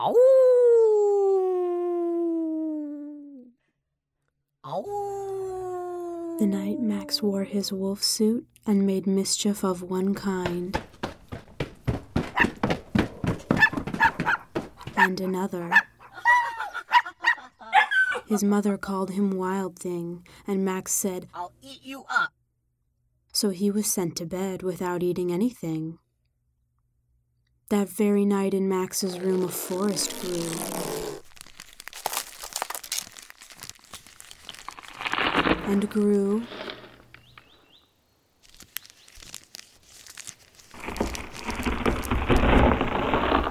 Ow! Ow! The night Max wore his wolf suit and made mischief of one kind and another. His mother called him Wild Thing, and Max said, I'll eat you up. so he was sent to bed without eating anything. That very night in Max's room, a forest grew. And grew.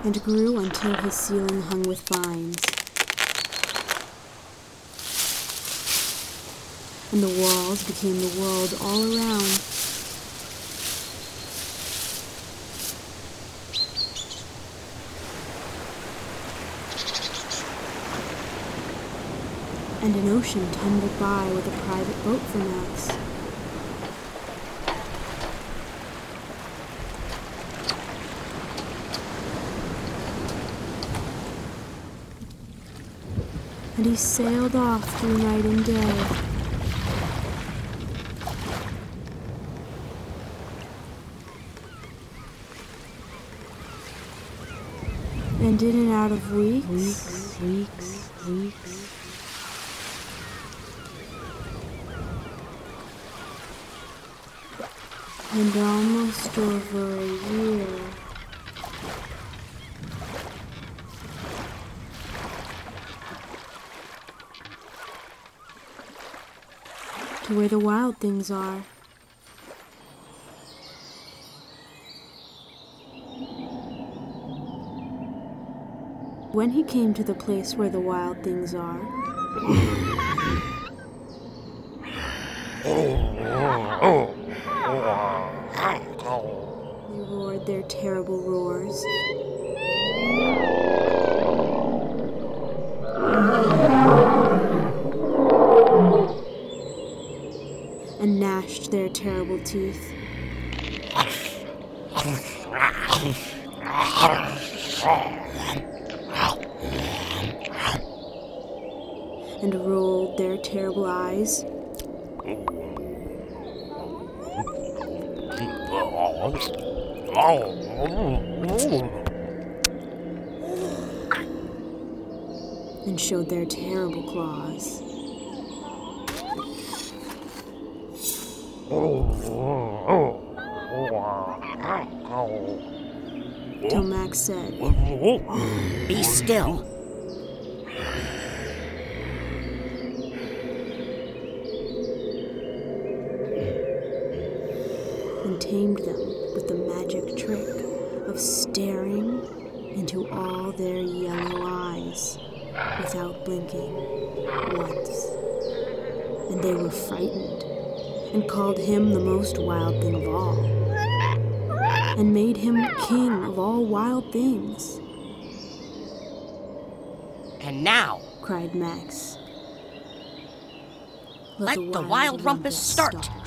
And grew until his ceiling hung with vines. And the walls became the world all around. And an ocean tumbled by with a private boat for Max. And he sailed off through night and day. And in and out of weeks, Weeks, weeks, weeks. And almost over a year. To where the wild things are. When he came to the place where the wild things are, they roared their terrible roars. And gnashed their terrible teeth. And rolled their terrible eyes. and showed their terrible claws. Till Max said, Be still. and tamed them with the magic trick of staring into all their yellow eyes without blinking once. And they were frightened and called him the most wild thing of all, and made him king of all wild things, And now, cried Max. Let the wild rumpus start. Now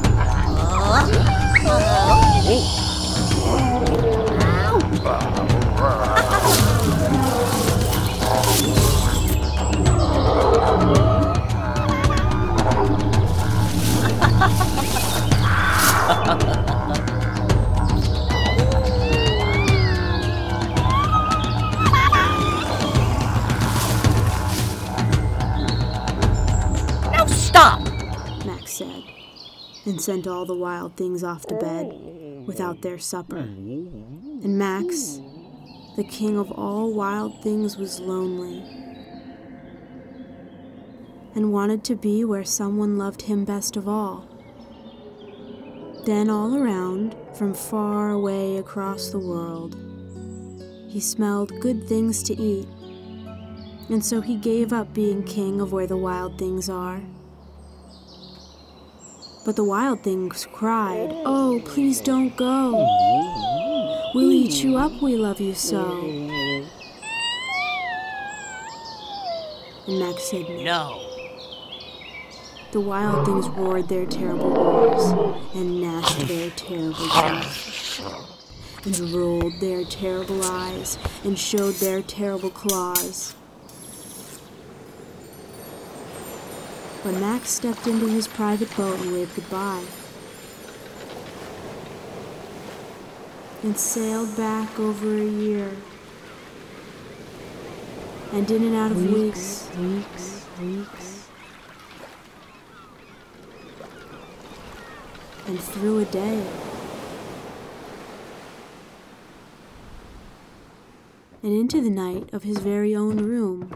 and sent all the wild things off to bed without their supper. And Max, the king of all wild things, was lonely and wanted to be where someone loved him best of all. Then, all around, from far away across the world, he smelled good things to eat, and so he gave up being king of where the wild things are. But the wild things cried, Oh, please don't go. We'll eat you up, we love you so. And Max said no. The wild things roared their terrible roars and gnashed their terrible teeth and rolled their terrible eyes and showed their terrible claws. But Max stepped into his private boat and waved goodbye. And sailed back over a year. And in and out of weeks, weeks, weeks. and through a day. And into the night of his very own room.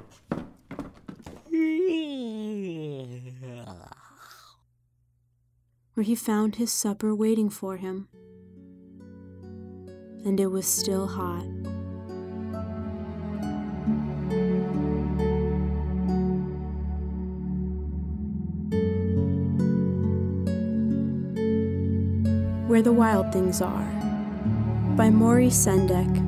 Where he found his supper waiting for him. And it was still hot. Where the Wild Things Are by Maury Sendak